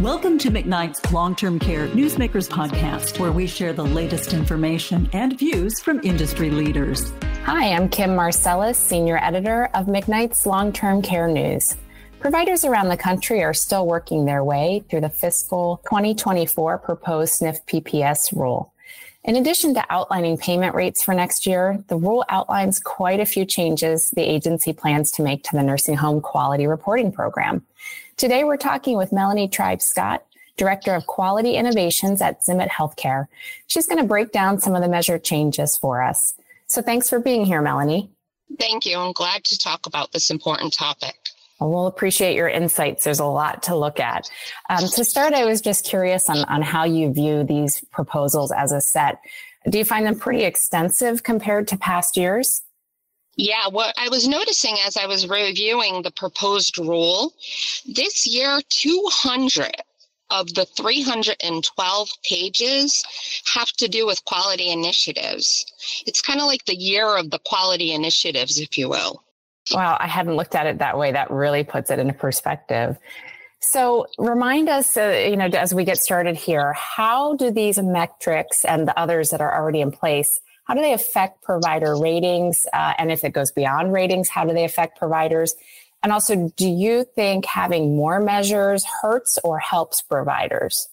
Welcome to McKnight's Long Term Care Newsmakers podcast, where we share the latest information and views from industry leaders. Hi, I'm Kim Marselas, Senior Editor of McKnight's Long Term Care News. Providers around the country are still working their way through the fiscal 2024 proposed SNF PPS rule. In addition to outlining payment rates for next year, the rule outlines quite a few changes the agency plans to make to the nursing home quality reporting program. Today, we're talking with Melanie Tribe-Scott, Director of Quality Innovations at Zimmet Healthcare. She's going to break down some of the measured changes for us. So thanks for being here, Melanie. Thank you. I'm glad to talk about this important topic. Well, appreciate your insights. There's a lot to look at. Um, to start, I was just curious on, on how you view these proposals as a set. Do you find them pretty extensive compared to past years? Yeah, what I was noticing as I was reviewing the proposed rule, this year 200 of the 312 pages have to do with quality initiatives. It's kind of like the year of the quality initiatives, if you will. Wow, I hadn't looked at it that way. That really puts it into perspective. So, remind us, uh, you know, as we get started here, how do these metrics and the others that are already in place, how do they affect provider ratings? Uh, and if it goes beyond ratings, how do they affect providers? And also, do you think having more measures hurts or helps providers?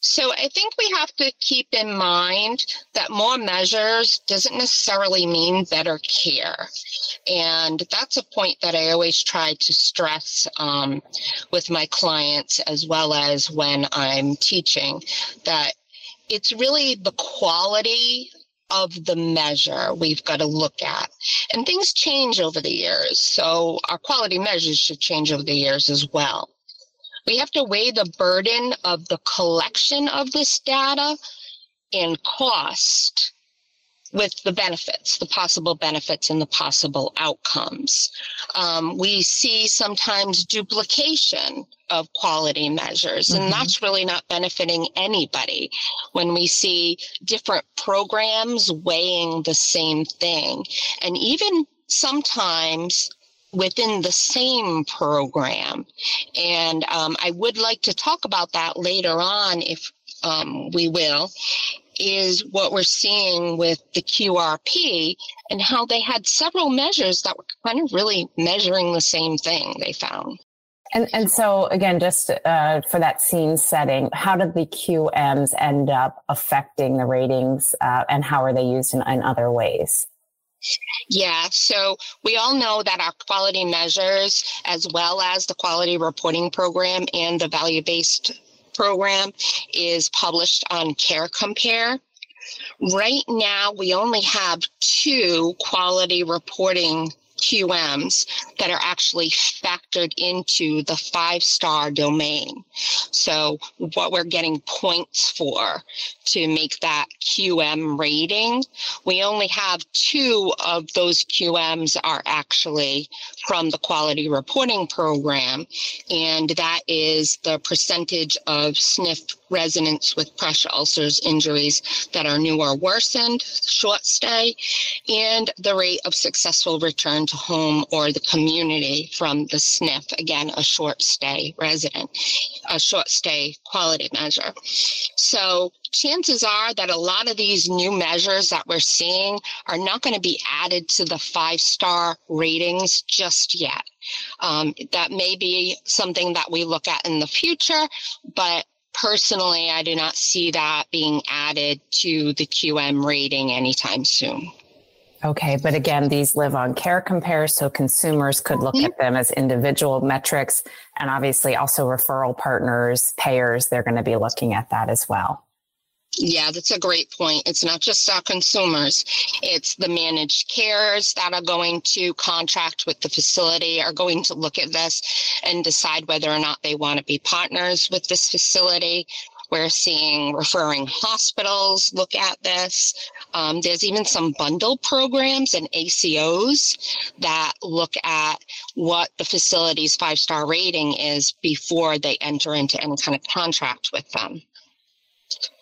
So I think we have to keep in mind that more measures doesn't necessarily mean better care. And that's a point that I always try to stress um, with my clients as well as when I'm teaching that it's really the quality of the measure we've got to look at. And things change over the years. So our quality measures should change over the years as well. We have to weigh the burden of the collection of this data and cost with the benefits, the possible benefits and the possible outcomes. Um, we see sometimes duplication of quality measures, and mm-hmm. that's really not benefiting anybody when we see different programs weighing the same thing. And even sometimes within the same program. And um, I would like to talk about that later on if um, we will, is what we're seeing with the QRP and how they had several measures that were kind of really measuring the same thing they found. And, and so again, just uh, for that scene setting, how did the QMs end up affecting the ratings uh, and how are they used in, in other ways? Yeah, so we all know that our quality measures, as well as the quality reporting program and the value based program, is published on Care Compare. Right now, we only have two quality reporting QMs that are actually factored into the five star domain. So, what we're getting points for to make that QM rating, we only have two of those QMs are actually from the quality reporting program, and that is the percentage of SNF residents with pressure ulcers injuries that are new or worsened, short stay, and the rate of successful return to home or the community from the SNF, again, a short stay resident, a short stay quality measure. So chances are that a lot of these new measures that we're seeing are not going to be added to the five star ratings just yet. Um, that may be something that we look at in the future, but personally, I do not see that being added to the QM rating anytime soon. Okay, but again, these live on care compares, so consumers could look mm-hmm. at them as individual metrics, and obviously also referral partners, payers, they're going to be looking at that as well. Yeah, that's a great point. It's not just our consumers, it's the managed cares that are going to contract with the facility, are going to look at this and decide whether or not they want to be partners with this facility. We're seeing referring hospitals look at this. Um, there's even some bundle programs and ACOs that look at what the facility's five star rating is before they enter into any kind of contract with them.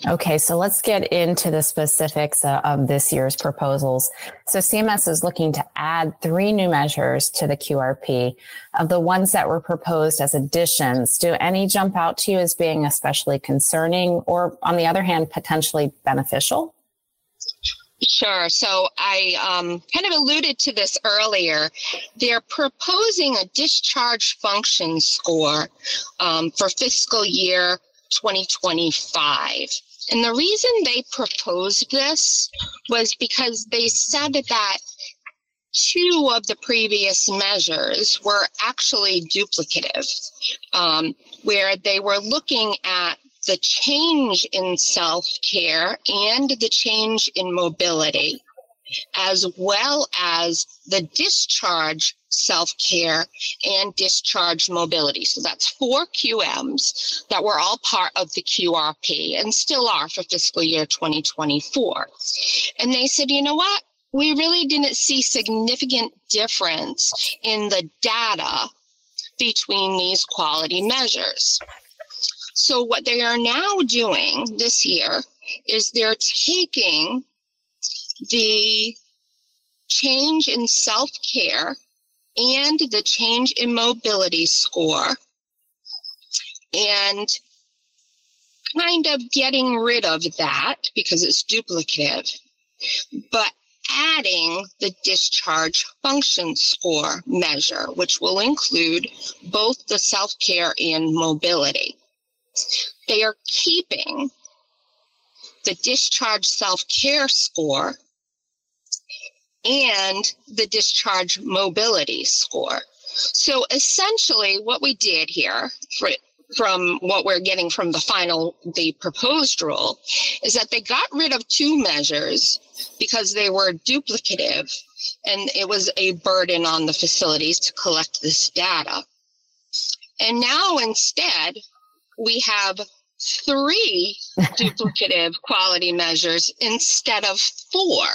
Okay, so let's get into the specifics uh, of this year's proposals. So CMS is looking to add three new measures to the QRP. Of the ones that were proposed as additions, do any jump out to you as being especially concerning or, on the other hand, potentially beneficial? Sure. So I um, kind of alluded to this earlier. They're proposing a discharge function score um, for fiscal year 2025. And the reason they proposed this was because they said that two of the previous measures were actually duplicative, um, where they were looking at the change in self care and the change in mobility, as well as the discharge self care and discharge mobility. So that's four QMs that were all part of the QRP and still are for fiscal year 2024. And they said, you know what? We really didn't see significant difference in the data between these quality measures. So what they are now doing this year is they're taking the change in self care and the change in mobility score and kind of getting rid of that because it's duplicative, but adding the discharge function score measure, which will include both the self care and mobility. They are keeping the discharge self care score and the discharge mobility score. So essentially, what we did here for, from what we're getting from the final, the proposed rule, is that they got rid of two measures because they were duplicative and it was a burden on the facilities to collect this data. And now instead, we have three duplicative quality measures instead of four.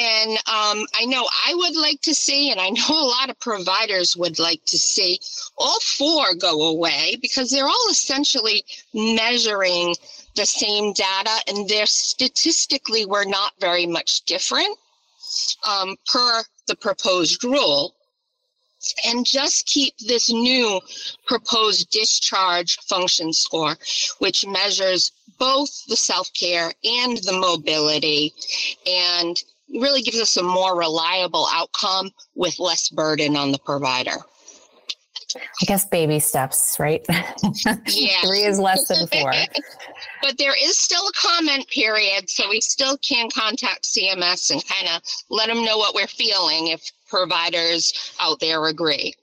And um, I know I would like to see, and I know a lot of providers would like to see all four go away because they're all essentially measuring the same data and they're statistically were not very much different um, per the proposed rule and just keep this new proposed discharge function score, which measures both the self care and the mobility and really gives us a more reliable outcome with less burden on the provider. I guess baby steps, right? Yeah. Three is less than four. but there is still a comment period, so we still can contact CMS and kind of let them know what we're feeling if providers out there agree.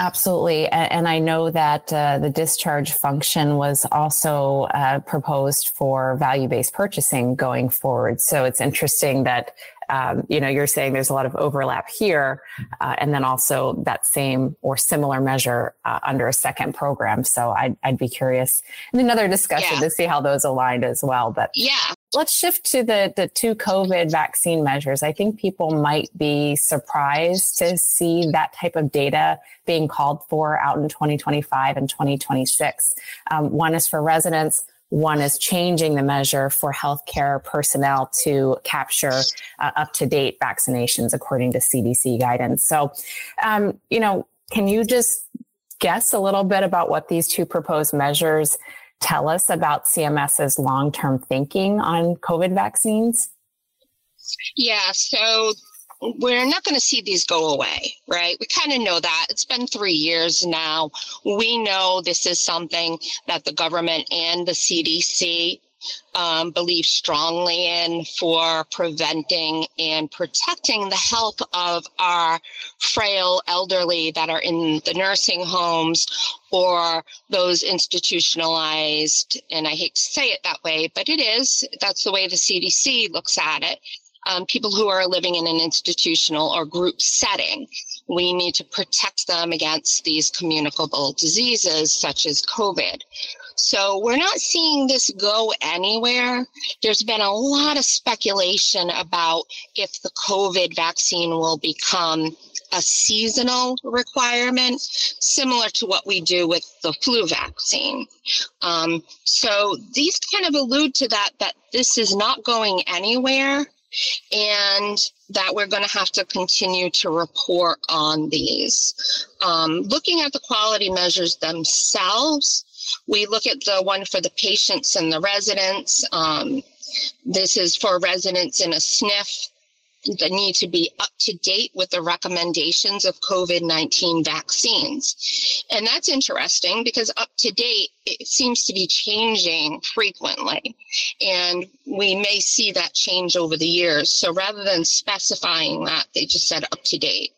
Absolutely. And I know that uh, the discharge function was also uh, proposed for value based purchasing going forward. So it's interesting that um, you know, you're saying there's a lot of overlap here, uh, and then also that same or similar measure uh, under a second program. So I'd, I'd be curious in another discussion yeah. to see how those aligned as well. But yeah, let's shift to the the two COVID vaccine measures. I think people might be surprised to see that type of data being called for out in 2025 and 2026. Um, one is for residents one is changing the measure for healthcare personnel to capture uh, up to date vaccinations according to CDC guidance. So, um, you know, can you just guess a little bit about what these two proposed measures tell us about CMS's long term thinking on COVID vaccines? Yeah, so we're not going to see these go away, right? We kind of know that. It's been three years now. We know this is something that the government and the CDC um, believe strongly in for preventing and protecting the health of our frail elderly that are in the nursing homes or those institutionalized. And I hate to say it that way, but it is. That's the way the CDC looks at it um, people who are living in an institutional or group setting. We need to protect them against these communicable diseases such as COVID. So we're not seeing this go anywhere. There's been a lot of speculation about if the COVID vaccine will become a seasonal requirement similar to what we do with the flu vaccine. Um, so these kind of allude to that, that this is not going anywhere and that we're going to have to continue to report on these. Um, looking at the quality measures themselves, we look at the one for the patients and the residents. Um, this is for residents in a SNF that need to be up to date with the recommendations of COVID 19 vaccines. And that's interesting because up to date, it seems to be changing frequently. And we may see that change over the years. So rather than specifying that, they just said up to date.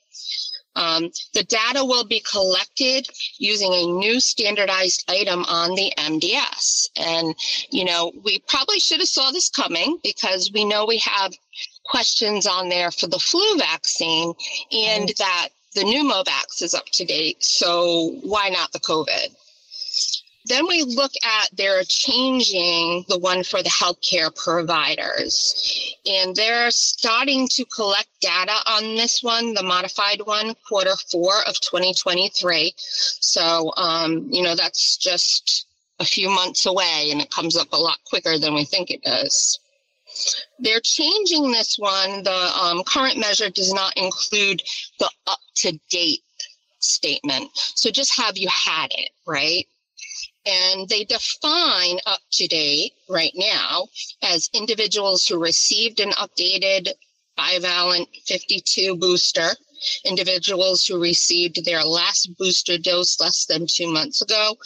Um, the data will be collected using a new standardized item on the MDS. And, you know, we probably should have saw this coming because we know we have questions on there for the flu vaccine and that the pneumovax is up to date. So why not the COVID? Then we look at they're changing the one for the healthcare providers. And they're starting to collect data on this one, the modified one, quarter four of 2023. So, um, you know, that's just a few months away and it comes up a lot quicker than we think it does. They're changing this one. The um, current measure does not include the up to date statement. So just have you had it, right? And they define up to date right now as individuals who received an updated bivalent 52 booster, individuals who received their last booster dose less than two months ago,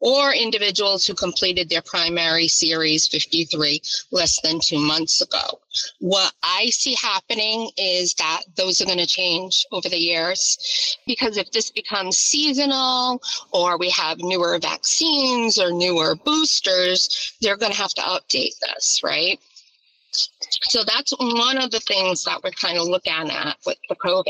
or individuals who completed their primary series 53 less than two months ago. What I see happening is that those are going to change over the years because if this becomes seasonal or we have newer vaccines or newer boosters, they're going to have to update this, right? So that's one of the things that we're kind of looking at with the COVID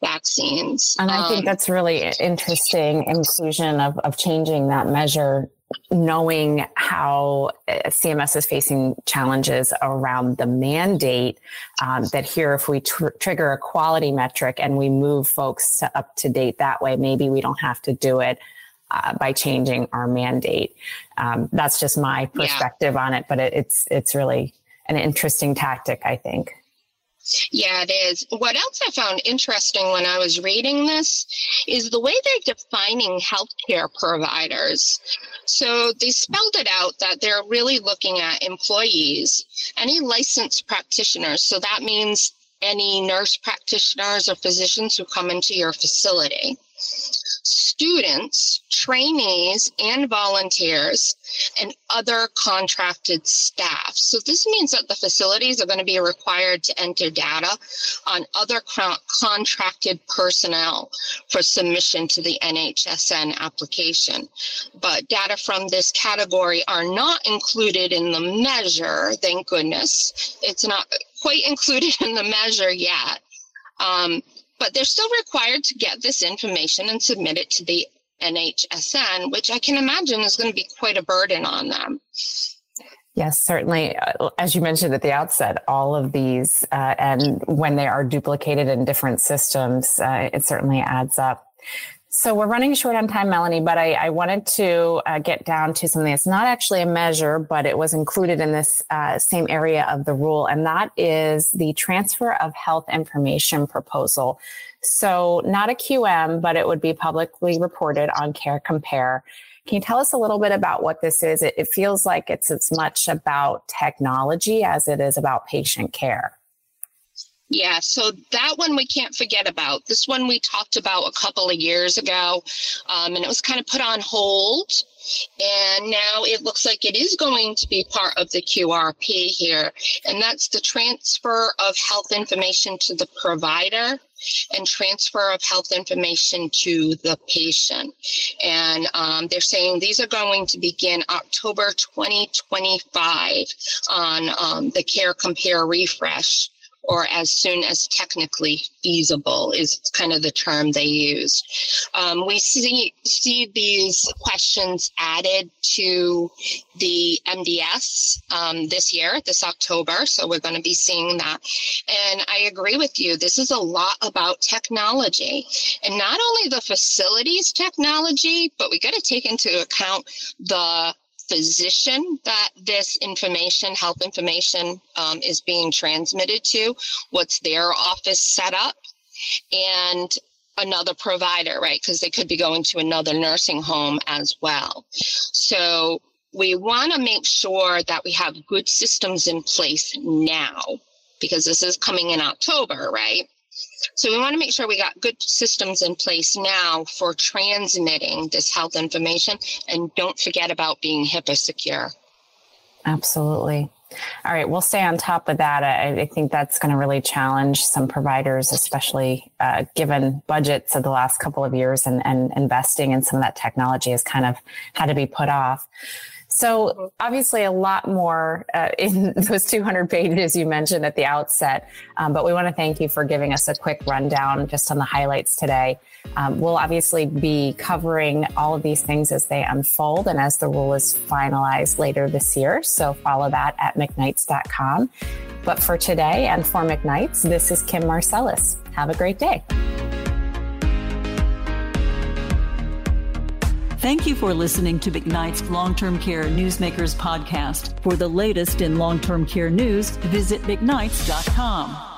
vaccines. And I um, think that's really interesting inclusion of, of changing that measure, knowing how uh, CMS is facing challenges around the mandate. Um, that here, if we tr- trigger a quality metric and we move folks to up to date that way, maybe we don't have to do it. Uh, by changing our mandate, um, that's just my perspective yeah. on it. But it, it's it's really an interesting tactic, I think. Yeah, it is. What else I found interesting when I was reading this is the way they're defining healthcare providers. So they spelled it out that they're really looking at employees, any licensed practitioners. So that means any nurse practitioners or physicians who come into your facility students, trainees, and volunteers, and other contracted staff. So this means that the facilities are going to be required to enter data on other contracted personnel for submission to the NHSN application. But data from this category are not included in the measure, thank goodness. It's not quite included in the measure yet. Um, but they're still required to get this information and submit it to the NHSN, which I can imagine is going to be quite a burden on them. Yes, certainly. Uh, as you mentioned at the outset, all of these, uh, and when they are duplicated in different systems, uh, it certainly adds up. So we're running short on time, Melanie, but I, I wanted to uh, get down to something that's not actually a measure, but it was included in this uh, same area of the rule, and that is the transfer of health information proposal. So not a QM, but it would be publicly reported on Care Compare. Can you tell us a little bit about what this is? It, it feels like it's as much about technology as it is about patient care. Yeah, so that one we can't forget about. This one we talked about a couple of years ago, um, and it was kind of put on hold. And now it looks like it is going to be part of the QRP here. And that's the transfer of health information to the provider and transfer of health information to the patient. And um, they're saying these are going to begin October 2025 on um, the Care Compare refresh or as soon as technically feasible is kind of the term they use. Um, we see see these questions added to the MDS um, this year, this October. So we're going to be seeing that. And I agree with you. This is a lot about technology, and not only the facilities technology, but we got to take into account the physician that this information, health information, um, is being transmitted to, what's their office set up, and another provider, right? Because they could be going to another nursing home as well. So we want to make sure that we have good systems in place now because this is coming in October, right? So we want to make sure we got good systems in place now for transmitting this health information and don't forget about being HIPAA secure. Absolutely. All right, we'll stay on top of that. I, I think that's going to really challenge some providers, especially uh, given budgets of the last couple of years and, and investing in some of that technology has kind of had to be put off. So obviously a lot more uh, in those 200 pages you mentioned at the outset, um, but we want to thank you for giving us a quick rundown just on the highlights today. Um, we'll obviously be covering all of these things as they unfold and as the rule is finalized later this year. So follow that at mcknights.com. But for today and for McKnights, this is Kim Marselas. Have a great day. Thank you for listening to McKnight's Long Term Care Newsmakers podcast. For the latest in long term care news, visit McKnights.com.